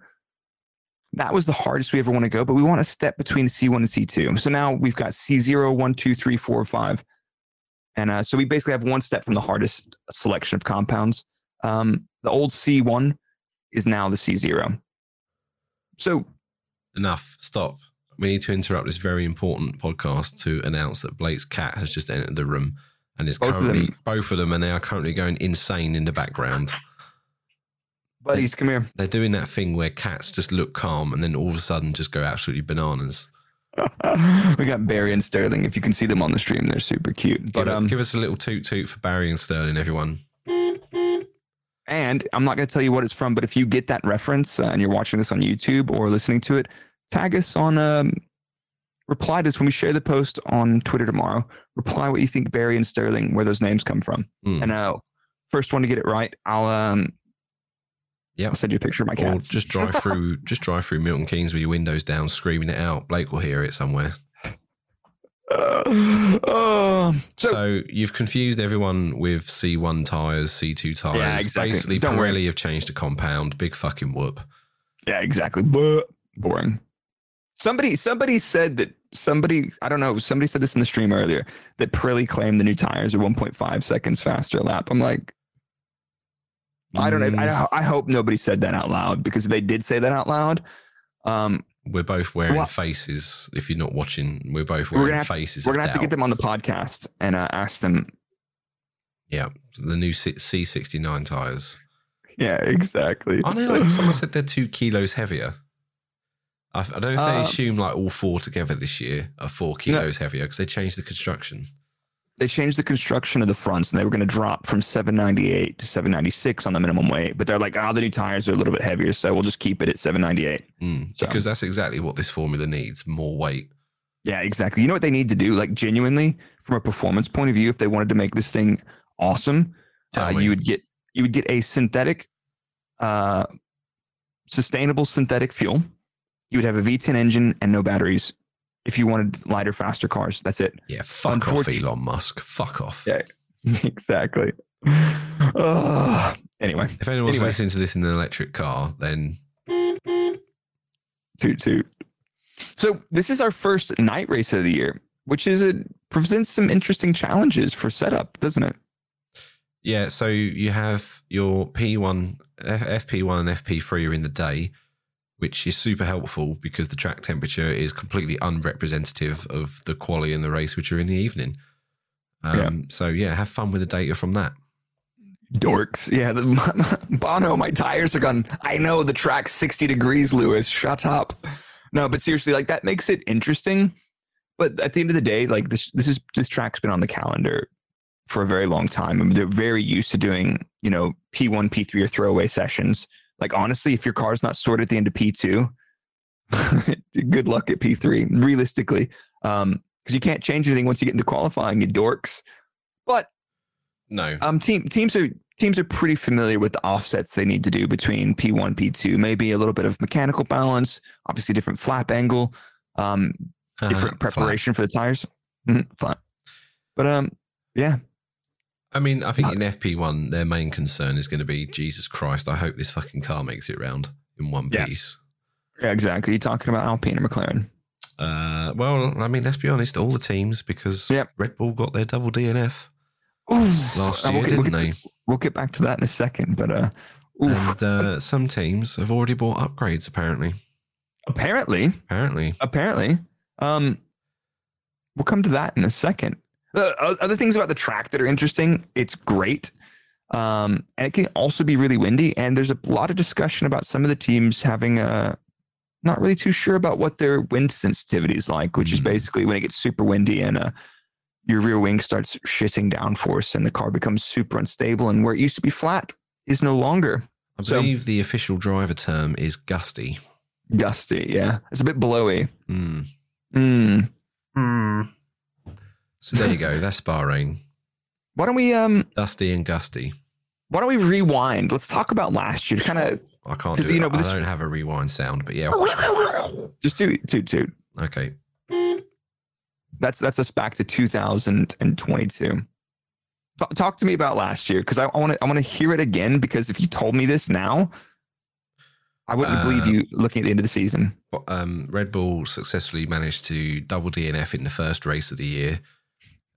that was the hardest we ever want to go, but we want a step between C1 and C2. So now we've got C0, 1, 2, 3, 4, 5. And uh, so we basically have one step from the hardest selection of compounds. Um, the old C1 is now the C0. So Enough. Stop. We need to interrupt this very important podcast to announce that Blake's cat has just entered the room and is currently Both of currently them. both of them are now currently going insane in the background. buddies, come here. They're doing that thing where cats just look calm and then all of a sudden just go absolutely bananas. *laughs* we got Barry and Sterling. If you can see them on the stream, they're super cute. But give, um, give us a little toot toot for Barry and Sterling, everyone. And I'm not going to tell you what it's from, but if you get that reference uh, and you're watching this on YouTube or listening to it, tag us on, um, reply to us when we share the post on Twitter tomorrow. Reply what you think Barry and Sterling, where those names come from. Mm. And uh, first one to get it right, I'll um. I'll send you a picture of my Or cats. just drive *laughs* through, just drive through Milton Keynes with your windows down, screaming it out. Blake will hear it somewhere. Uh, *sighs* uh, so, So, you've confused everyone with C1 tires, C2 tires. Yeah, exactly. Basically, Don't worry. Have changed the compound. Big fucking whoop. yeah, exactly. But boring. Somebody, somebody said that somebody, I don't know, somebody said this in the stream earlier that Pirelli claimed the new tires are 1.5 seconds faster lap. I'm like, I don't know. Mm, I, I hope nobody said that out loud because if they did say that out loud, um, We're both wearing Well- faces. If you're not watching, we're both We're wearing gonna have- faces. we're gonna have to get them on the podcast and uh, ask them. Yeah, the new C- C69 tires. Yeah, exactly. I know, like someone *laughs* said they're two kilos heavier. I, I don't know if they Um, assume like all four together this year are four kilos heavier because they changed the construction. they changed the construction of the fronts and they were going to drop from 798 to 796 on the minimum weight, but they're like, oh, the new tires are a little bit heavier, so we'll just keep it at 798. Mm, So- because that's exactly what this formula needs more weight. Yeah, exactly. You know what they need to do? Like genuinely, from a performance point of view, if they wanted to make this thing awesome, uh, you would get you would get a synthetic, uh, sustainable synthetic fuel. You would have a V10 engine and no batteries. If you wanted lighter, faster cars, that's it. Yeah, fuck off, Elon Musk. Fuck off. Yeah. *laughs* exactly. Uh, *sighs* anyway, If anyone's Anyway. listening to this in an electric car, then toot toot. So this is our first night race of the year, which is a presents some interesting challenges for setup, doesn't it? yeah. So you have your P1, F- FP1 and FP3 are in the day, which is super helpful because the track temperature is completely unrepresentative of the quality in the race, which are in the evening. Um, So yeah, have fun with the data from that. Dorks. Yeah, the, *laughs* Bono, my tires are gone. I know the track's 60 degrees, Lewis. Shut up. No, but seriously, like that makes it interesting. But at the end of the day, like this this is this track's been on the calendar for a very long time. I mean, they're very used to doing, you know, P1, P3 or throwaway sessions. Like honestly, if your car's not sorted at the end of P2, *laughs* good luck at P3, realistically. Um, because you can't change anything once you get into qualifying, you dorks. But No, um, team teams are teams are pretty familiar with the offsets they need to do between P1, P2. Maybe a little bit of mechanical balance, obviously different flap angle, um, different Uh, flat. preparation for the tires. Mhm, Flat. But um, yeah, I mean, I think in FP1, their main concern is going to be Jesus Christ. I hope this fucking car makes it round in one Yeah. piece. yeah, exactly. You're talking about Alpine and McLaren. Uh, well, I mean, let's be honest, all the teams because Yep. Red Bull got their double DNF last year, we'll get, we'll didn't get they? we'll get back to that in a second. But uh. And uh, some teams have already bought upgrades. Apparently, apparently, apparently, apparently, um, we'll come to that in a second. Uh, o- other things about the track that are interesting. It's great. Um, and it can also be really windy. And there's a lot of discussion about some of the teams having a not really too sure about what their wind sensitivity is like, which is Mhm. basically when it gets super windy and uh, your rear wing starts shitting downforce and the car becomes super unstable. And where it used to be flat is no longer I So- believe the official driver term is gusty. gusty. Yeah, it's a bit blowy. Hmm. Mm. So there you go. That's Bahrain. Why don't we um Dusty and gusty. why don't we rewind? Let's talk about last year. Kind of I can't do you know, I this- don't have a rewind sound, but yeah. just do toot toot. Okay. That's that's us back to 2022. Talk, talk to me about last year because I want to I want to hear it again because if you told me this now, I wouldn't believe Uh, you looking at the end of the season. um, Red Bull successfully managed to double DNF in the first race of the year,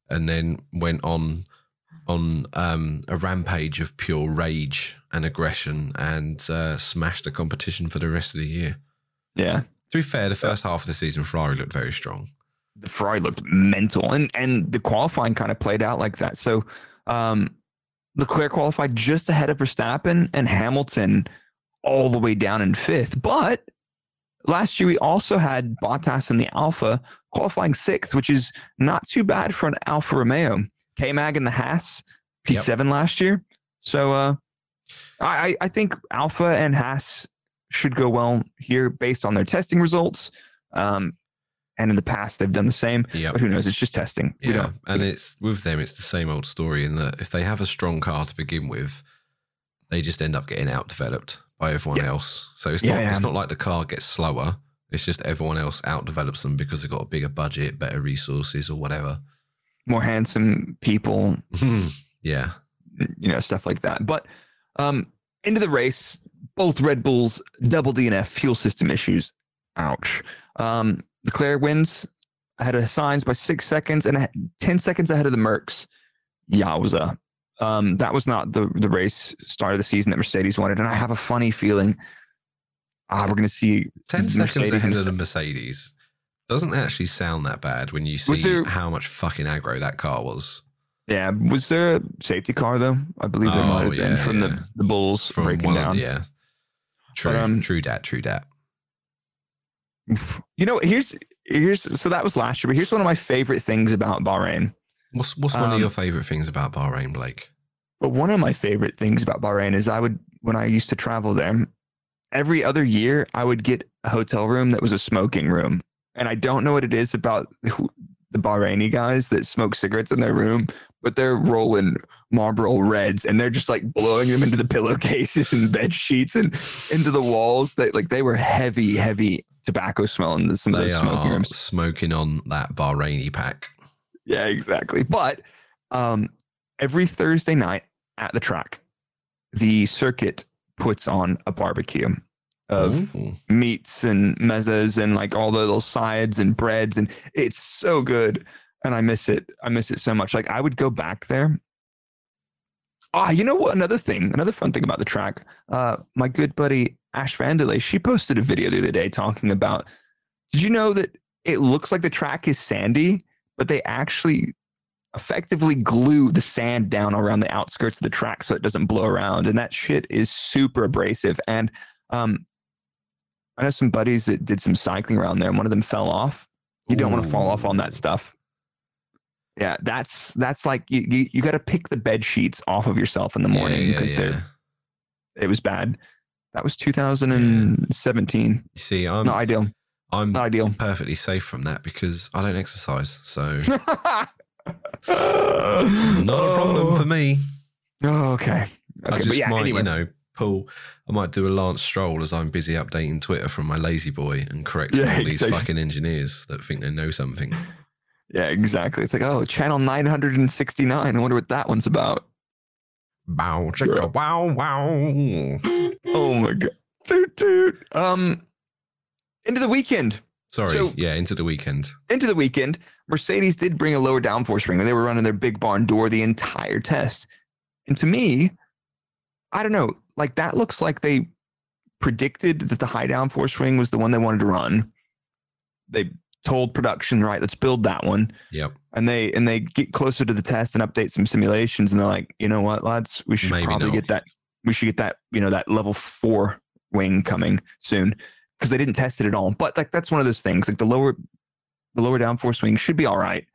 and then went on on um, a rampage of pure rage and aggression, and uh, smashed the competition for the rest of the year. Yeah, To be fair, the first half of the season, Ferrari looked very strong. the Ferrari looked mental, and and the qualifying kind of played out like that. So, um, Leclerc qualified just ahead of Verstappen, and Hamilton all the way down in fifth. But last year we also had Bottas in the Alfa qualifying sixth, which is not too bad for an Alfa Romeo. K Mag in the Haas P7 last year. So, uh, I I- think Alfa and Haas should go well here based on their testing results. Um, and in the past they've done the same. Yeah. But who knows? It's just testing. Yeah, and it's with them. It's the same old story in that if they have a strong car to begin with, they just end up getting outdeveloped by everyone Yeah. else. So it's Yeah, not it's not like the car gets slower. It's just everyone else outdevelops them because they've got a bigger budget, better resources, or whatever. more handsome people, *laughs* yeah, you know, stuff like that. But um, into the race, both Red Bulls double DNF fuel system issues. Ouch. Um, Leclerc wins ahead of Sainz by six seconds and a- 10 seconds ahead of the Mercs. Yowza. Um, that was not the, the race start of the season that Mercedes wanted. And I have a funny feeling ah, we're going to see ten seconds Mercedes ahead of the Mercedes doesn't actually sound that bad when you see there- how much fucking aggro that car was Yeah, was there a safety car though? I believe there Oh, might have been from yeah. the the Bulls from breaking one. down. Yeah, true, um, true dat, true dat. You know, here's here's so that was last year, but here's one of my favorite things about Bahrain. What's what's one of um, your favorite things about Bahrain, Blake? But one of my favorite things about Bahrain is I would when I used to travel there, every other year I would get a hotel room that was a smoking room, and I don't know what it is about the Bahraini guys that smoke cigarettes in their room, but they're rolling Marlboro Reds and they're just like blowing them into the *laughs* pillowcases and bed sheets and into the walls. That like they were heavy, heavy tobacco smell in some of They those smoking rooms. smoking on that Bahraini pack. Yeah, exactly. But um, every Thursday night at the track, the circuit puts on a barbecue of Ooh. meats and mezzas and like all the little sides and breads, and it's so good. And I miss it. I miss it so much. Like I would go back there. Ah, you know what? Another thing, another fun thing about the track. Uh, my good buddy Ash Vandelay, she posted a video the other day talking about. Did you know that it looks like the track is sandy, but they actually effectively glue the sand down around the outskirts of the track so it doesn't blow around, and that shit is super abrasive. And um, I know some buddies that did some cycling around there, and one of them fell off. You don't want to fall off on that stuff. Yeah, that's that's like you you, you got to pick the bed sheets off of yourself in the morning because yeah, yeah. they're it was bad. That was 2017. You see, I'm Not ideal. I'm Not ideal. perfectly safe from that because I don't exercise, so *laughs* *laughs* Not a problem for me. Oh, okay. I just yeah, might, anyway. you know, pull. I might do a Lance Stroll as I'm busy updating Twitter from my lazy boy and correcting Yeah, all these exactly. fucking engineers that think they know something. Yeah, exactly. It's like, oh, channel 969. I wonder what that one's about. Bow, chicka, wow, wow. Oh my god. Dude, dude. Um into the weekend. Sorry, So- yeah, into the weekend. Into the weekend, Mercedes did bring a lower downforce ring. They were running their big barn door the entire test. And to me, I don't know, like that looks like they predicted that the high downforce ring was the one they wanted to run. They told production, right, let's build that one. Yep. and they and they get closer to the test and update some simulations and they're like you know what lads we should Maybe probably not. get that we should get that you know that level four wing coming soon because they didn't test it at all but like that's one of those things like the lower the lower downforce wing should be all right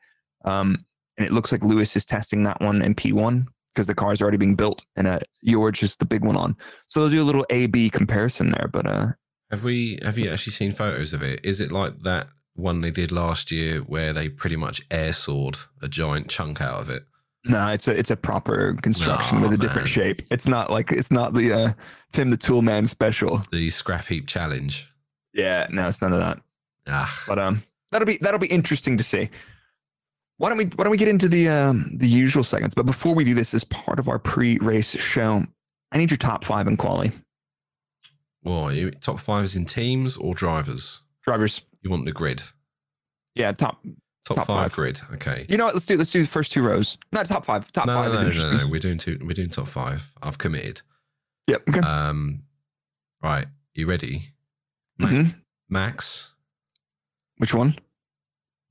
um and it looks like lewis is testing that one in p1 because the car's already being built and uh george is the big one on so they'll do a little a b comparison there but uh Have we? Have you actually seen photos of it? Is it like that one they did last year where they pretty much air sawed a giant chunk out of it? No, it's a it's a proper construction Aw, with a different man. shape. It's not like it's not the uh, Tim the Tool Man special. The scrap heap challenge. Yeah, no, it's none of that. Ah, But um, that'll be that'll be interesting to see. Why don't we why don't we get into the um the usual segments? But before we do this, as part of our pre-race show, I need your top five in quality well, you top five is in teams or drivers? drivers. You want the grid? Yeah, top. Top, Top five, five. grid. Okay. You know what? Let's do let's do the first two rows. Not top five. Top no, five no, is no, no, no, We're doing two. We're doing top five. I've committed. Yep. Okay. Um, right. You ready? Mhm. Max. Which one? What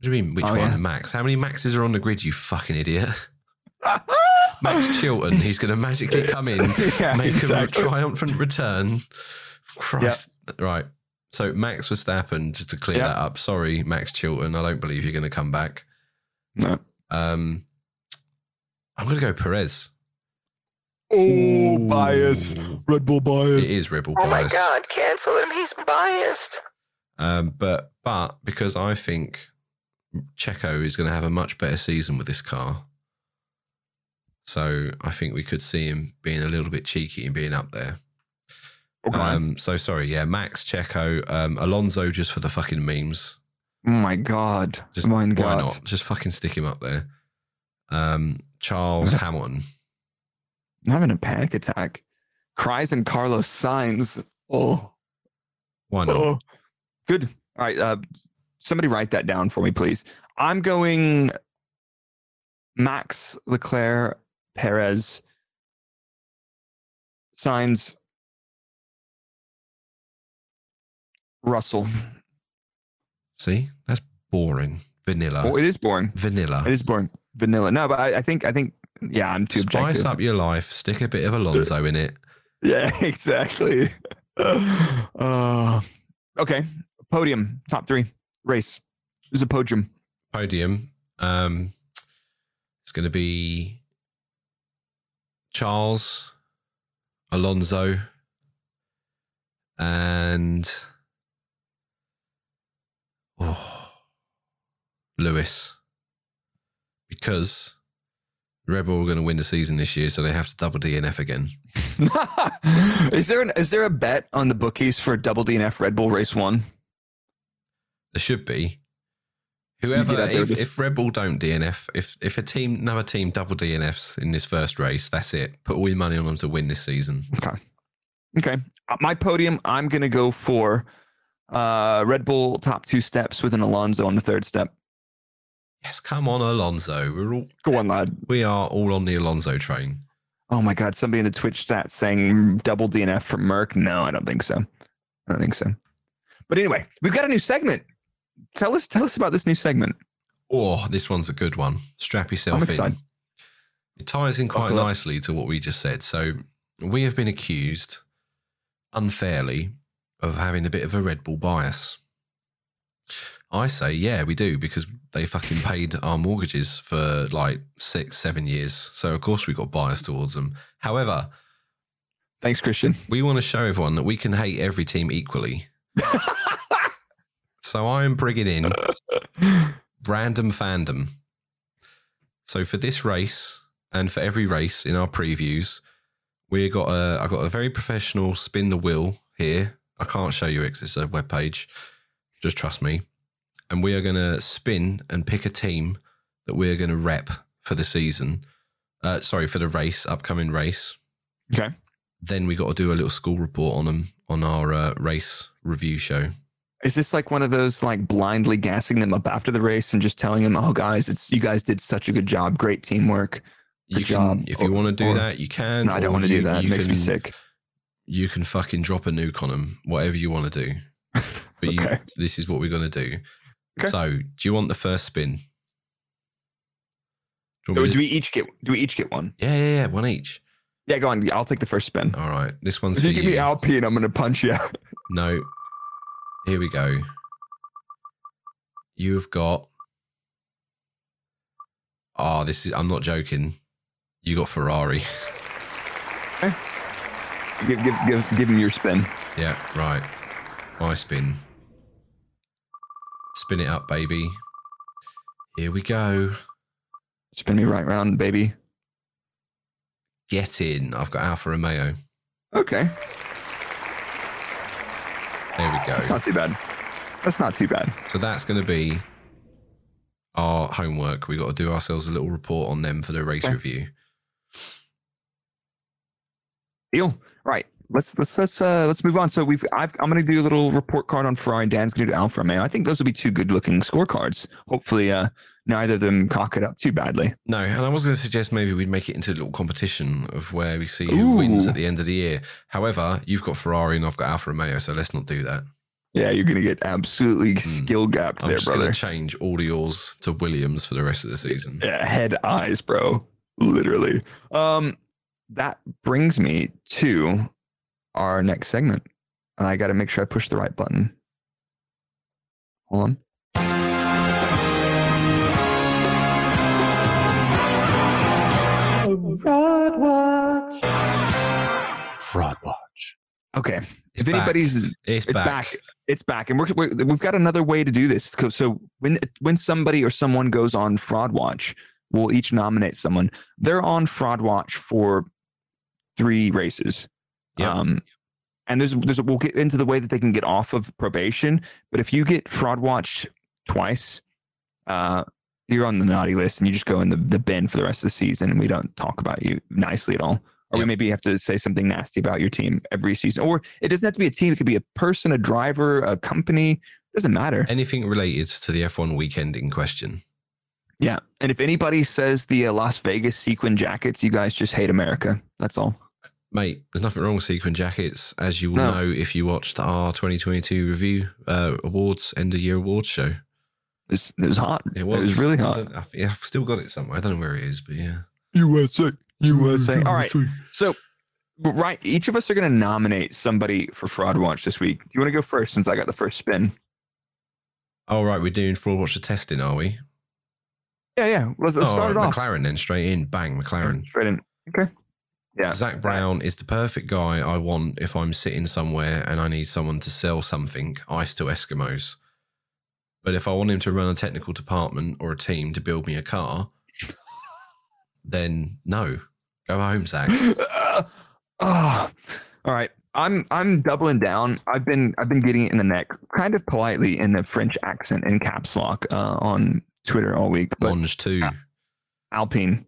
do you mean? Which Oh, one? yeah. Max. How many Maxes are on the grid? You fucking idiot. *laughs* Max Chilton. He's going to magically come in, *laughs* yeah, make exactly. a triumphant return. Christ. Right. So Max Verstappen, just to clear Yep. that up. Sorry, Max Chilton. I don't believe you're going to come back. No. Um, I'm going to go Perez. Oh, bias. Red Bull bias. It is Red rebel Oh my bias. god, cancel him. He's biased. Um, but but because I think Checo is going to have a much better season with this car, so I think we could see him being a little bit cheeky and being up there. Okay. Um, so sorry, yeah, Max Checo, um, Alonso just for the fucking memes. oh my god. Just my why god. not? Just fucking stick him up there. Um, Charles *laughs* Hamilton. I'm having a panic attack. Cries and Carlos Sainz. Oh, not? oh. good. All right. Uh, somebody write that down for me, please. I'm going Max Leclerc Perez Sainz Russell. See, that's boring. Vanilla. Oh, it is boring. Vanilla. It is boring. Vanilla. No, but I, I think I think yeah, I'm too Spice objective. up your life. Stick a bit of Alonso in it. *laughs* Yeah, exactly. *laughs* uh, okay. Podium, top three, race. There's a podium. podium. Um, it's going to be Charles, Alonso, and oh, Lewis. Because Red Bull are going to win the season this year, so they have to double DNF again. *laughs* is there an is there a bet on the bookies for a double DNF Red Bull race one? There should be. Whoever, if, with- if Red Bull don't DNF, if if a team, another team double DNFs in this first race, that's it. Put all your money on them to win this season. Okay. Okay. Uh, my podium, I'm gonna go for uh Red Bull top two steps with an Alonso on the third step. Yes, come on, Alonso. We're all Go on, lad. we are all on the Alonso train. Oh my god, somebody in the Twitch chat saying double DNF for Merc. No, I don't think so. I don't think so. But anyway, we've got a new segment. Tell us tell us about this new segment. Oh, this one's a good one. Strap yourself I'm in. It ties in quite Buckle up. nicely to what we just said. So we have been accused unfairly of having a bit of a Red Bull bias. I say, yeah, we do because they fucking paid our mortgages for like six, seven years. So of course we got bias towards them. However, Thanks, Christian. we want to show everyone that we can hate every team equally. *laughs* so I am bringing in random fandom. So for this race and for every race in our previews, we got a I got a very professional spin the wheel here. I can't show you it it's a web page. Just trust me. And we are going to spin and pick a team that we're going to rep for the season. Uh, sorry, for the race, upcoming race. Okay. Then we got to do a little school report on them on our uh, race review show. Is this like one of those like blindly gassing them up after the race and just telling them, "Oh, guys, it's you guys did such a good job, great teamwork." You Good can, job. if you want to do or- that, you can. No, I don't want to do that. It You makes me sick. You can fucking drop a nuke on them, whatever you want to do. *laughs* But you, this is what we're going to do. Okay. So, do you want the first spin? Do Oh, do to- we each get? Do we each get one? yeah, yeah, yeah, one each. Yeah, go on. I'll take the first spin. All right, this one's If for you give me you. Alpine, I'm gonna punch you. *laughs* No, here we go. You have got. Oh, this is. I'm not joking. You got Ferrari. give, give, give, give him your spin. Yeah, right. My spin. Spin it up, baby. Here we go. Spin me right round, baby. Get in. I've got Alfa Romeo. Okay, There we go. that's not too bad. That's not too bad. So that's going to be our homework. We've got to do ourselves a little report on them for the race Okay. review. Deal. Right. Let's let's let's uh let's move on. So we've I've, I'm gonna do a little report card on Ferrari. Dan's gonna do Alfa Romeo. I think those will be two good looking scorecards. Hopefully, uh neither of them cock it up too badly. No, and I was going to suggest maybe we'd make it into a little competition of where we see who wins at the end of the year. However, you've got Ferrari and I've got Alfa Romeo, so let's not do that. Yeah, you're gonna get absolutely skill gapped. I'm there, just Gonna change all yours to Williams for the rest of the season. Yeah, head eyes, bro. Literally. Um, that brings me to our next segment, and I got to make sure I push the right button. Hold on. Fraud Watch. Fraud Watch. Okay. It's if back. anybody's It's, it's back. back. It's back, and we're, we're we've got another way to do this. So- So when when somebody or someone goes on Fraud Watch, we'll each nominate someone. They're on Fraud Watch for three races. Yep. Um, and there's there's we'll get into the way that they can get off of probation. But if you get Fraud watched twice, uh, you're on the naughty list, and you just go in the the bin for the rest of the season, and we don't talk about you nicely at all. Or we Yep. maybe have to say something nasty about your team every season. Or it doesn't have to be a team. It could be a person, a driver, a company. Doesn't matter. Anything related to the F1 weekend in question. yeah. And if anybody says the uh, Las Vegas sequin jackets, you guys just hate America. That's all. Mate, there's nothing wrong with sequin jackets, as you will No. know if you watched our 2022 review uh, awards end of year awards show. It was, it was hot. It was, It was really hot. don't- I've, I've still got it somewhere. I don't know where it is, but yeah. USA. USA. All right. So, right. Each of us are going to nominate somebody for Fraud Watch this week. Do you want to go first since I got the first spin? All right. We're doing fraud watch the testing, are we? Yeah, yeah. Let's, let's oh, start right, it off. McLaren then, straight in. Bang, McLaren. Straight in. Okay. Yeah. Zak Brown is the perfect guy I want if I'm sitting somewhere and I need someone to sell something, ice to Eskimos. But if I want him to run a technical department or a team to build me a car, *laughs* then no. Go home, Zach. oh, *laughs* all right. I'm I'm doubling down. I've been I've been getting it in the neck, kind of politely in the French accent in caps lock uh, on Twitter all week. But Monge too. Alpine,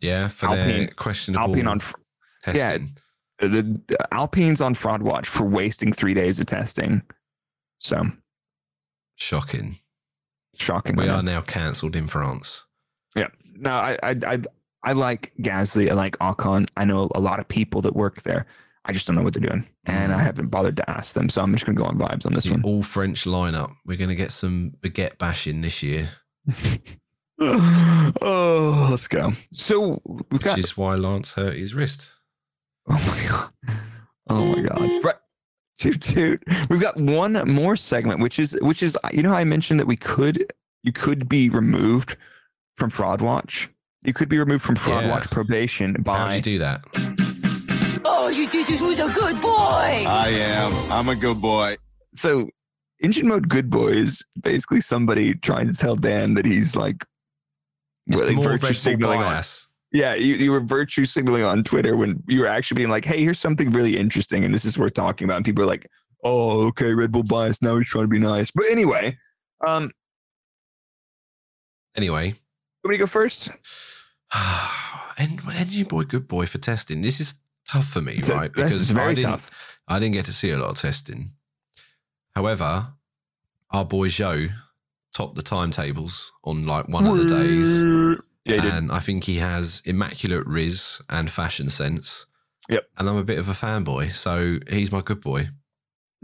Yeah, for Alpine- questionable Alpine on testing. the, the Alpine's on fraud watch for wasting three days of testing. So Shocking. shocking. We are now cancelled in France. Yeah. No, I, I, I, I like Gasly. I like Ocon. I know a lot of people that work there. I just don't know what they're doing, and I Mm. haven't bothered to ask them. So I'm just gonna go on vibes on this The one. all French lineup. We're going to get some baguette bashing this year, *laughs* *sighs* oh, let's go. So we've which is why Lance hurt his wrist. *laughs* oh my god. Oh my god. Right. Toot toot. We've got one more segment, which is which is you know how I mentioned that we could you could be removed from Fraud Watch. You could be removed from Fraud Yeah. Watch probation by. How did by you do that? Oh, you did this was a good boy. I am. I'm a good boy. so engine mode good boy is basically somebody trying to tell Dan that he's like It's like more virtue signaling on- Yeah, you, you were virtue signaling on Twitter when you were actually being like, "Hey, here's something really interesting, and this is worth talking about." And people are like, "Oh, okay, Red Bull bias. Now he's trying to be nice." But anyway, um, Anyway, somebody go first. *sighs* and energy boy, good boy for testing. This is tough for me, right? very I didn't, tough. I didn't get to see a lot of testing. However, our boy Joe topped the timetables on like one of the days. Yeah, he did. and I think he has immaculate riz and fashion sense. Yep. And I'm a bit of a fanboy, so he's my good boy.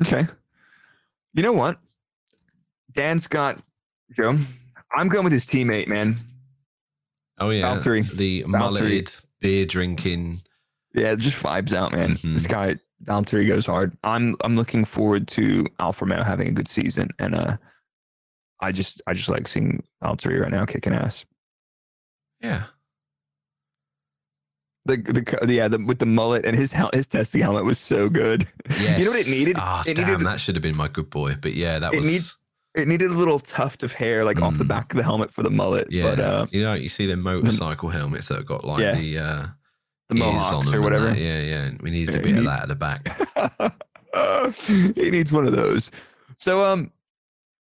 Okay. You know what? Dan's got Joe. I'm going with his teammate, man. Oh yeah, Valtteri. the Valtteri. mulleted, beer drinking. Yeah, just vibes out, man. Mhm. This guy Valtteri goes hard. I'm I'm looking forward to Alfa Romeo having a good season, and uh, I just I just like seeing Valtteri right now kicking ass. Yeah, The the yeah the, with the mullet and his hel- his testing helmet was so good. yes. You know what it needed? Ah, it damn, needed that should have been my good boy. But yeah, that It was. needs- it needed a little tuft of hair like off the Mm. back of the helmet for the mullet. yeah, but uh, you know, you see them motorcycle helmets that have got like Yeah. the uh, the mohawks or whatever. that. Yeah, yeah. We needed a bit you of that at the back. *laughs* he needs one of those. So um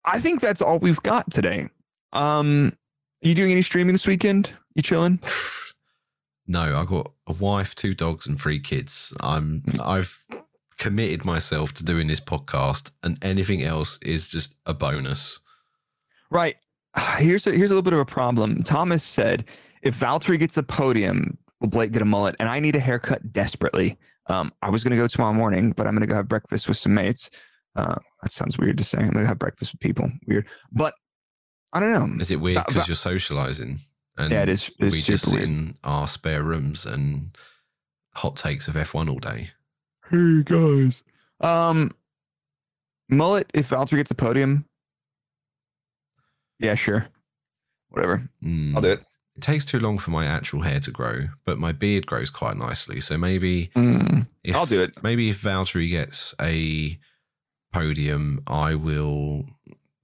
I think that's all we've got today. Um you doing any streaming this weekend? You chilling? *sighs* No, I got a wife, two dogs, and three kids. I'm I've committed myself to doing this podcast, and anything else is just a bonus. Right. *sighs* Here's a here's a little bit of a problem. Thomas said if Valtteri gets a podium, will Blake get a mullet? And I need a haircut desperately. Um, I was gonna go tomorrow morning, but I'm gonna go have breakfast with some mates. Uh, that sounds weird to say. I'm gonna have breakfast with people. Weird, but I don't know. Is it weird because you're socializing? And Yeah, it is- it is we just sit weird. in our spare rooms and hot takes of F1 all day. Hey guys. Um mullet if Valtteri gets a podium. Yeah, sure. Whatever. Mm. I'll do it. It takes too long for my actual hair to grow, but my beard grows quite nicely. So maybe Mm. if, I'll do it. Maybe if Valtteri gets a podium, I will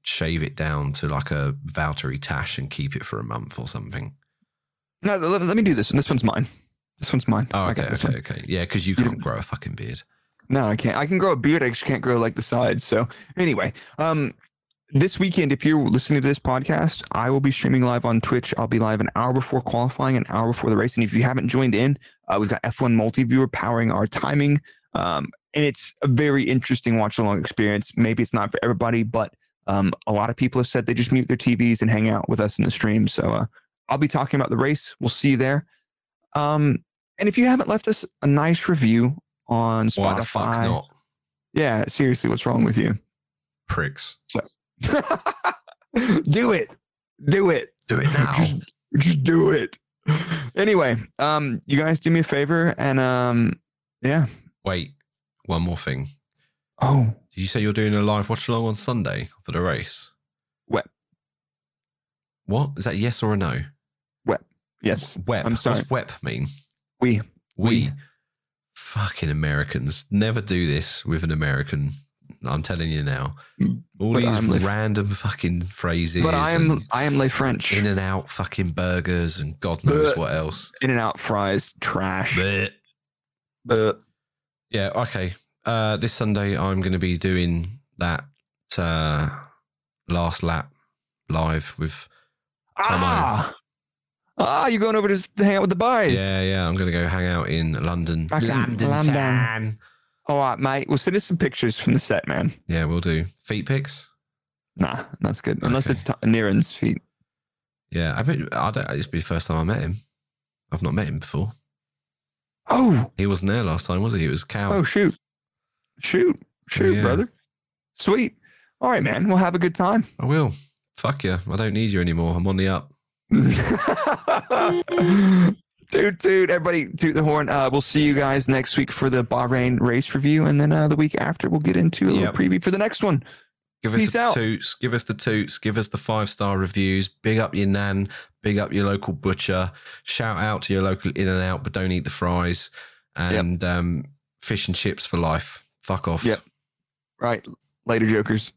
shave it down to like a Valtteri tash and keep it for a month or something. No, let, let me do this one. This one's mine. This one's mine. Oh, okay, okay, one. okay. Yeah, because you can't grow a fucking beard. No, I can't. I can grow a beard. I just can't grow like the sides. So anyway, um, this weekend, if you're listening to this podcast, I will be streaming live on Twitch. I'll be live an hour before qualifying, an hour before the race. And if you haven't joined in, uh, we've got F1 multi-viewer powering our timing. Um, and it's a very interesting watch along experience. Maybe it's not for everybody, but um, a lot of people have said they just mute their TVs and hang out with us in the stream. So uh, I'll be talking about the race. We'll see you there. Um, and if you haven't left us a nice review on Spotify, Why the fuck not? yeah, seriously, what's wrong with you? Pricks. So, *laughs* do it. Do it. Do it now. Just, just do it. Anyway, um, you guys do me a favor and um yeah. Wait, one more thing. Oh, Did you say you're doing a live watch along on Sunday for the race? Wep. What? Is that yes or a no? yes. Wep. I'm sorry. What's wep mean? We We. Fucking Americans never do this with an American. I'm telling you now. Mm. All But these I'm Le- random fucking phrases. but I am I am Le French. in and out fucking burgers and God knows Bleh. what else. In and out fries, trash. Bleh. But Yeah, okay. Uh, this Sunday, I'm going to be doing that uh, last lap live with. Tomo. ah, ah, you're going over to hang out with the boys. Yeah, yeah. I'm going to go hang out in London. Back in London. town. All right, mate. We'll send us some pictures from the set, man. Yeah, we'll do feet pics. Nah, that's good. Unless Okay. it's t- Niren's feet. Yeah, I bet I don't. It's be the first time I met him. I've not met him before. Oh, He wasn't there last time, was he? It was Cal. oh, shoot, shoot, shoot, yeah. brother. Sweet. All right, man. We'll have a good time. I will. Fuck you. I don't need you anymore. I'm on the up. *laughs* toot toot everybody toot the horn uh we'll see you guys next week for the bahrain race review and then uh the week after we'll get into a little Yep. preview for the next one Give us Peace the out. toots. Give us the toots. Give us the five star reviews. Big up your nan. Big up your local butcher. Shout out to your local In and Out, but don't eat the fries. And um, fish and chips for life. Fuck off. Yep. right later jokers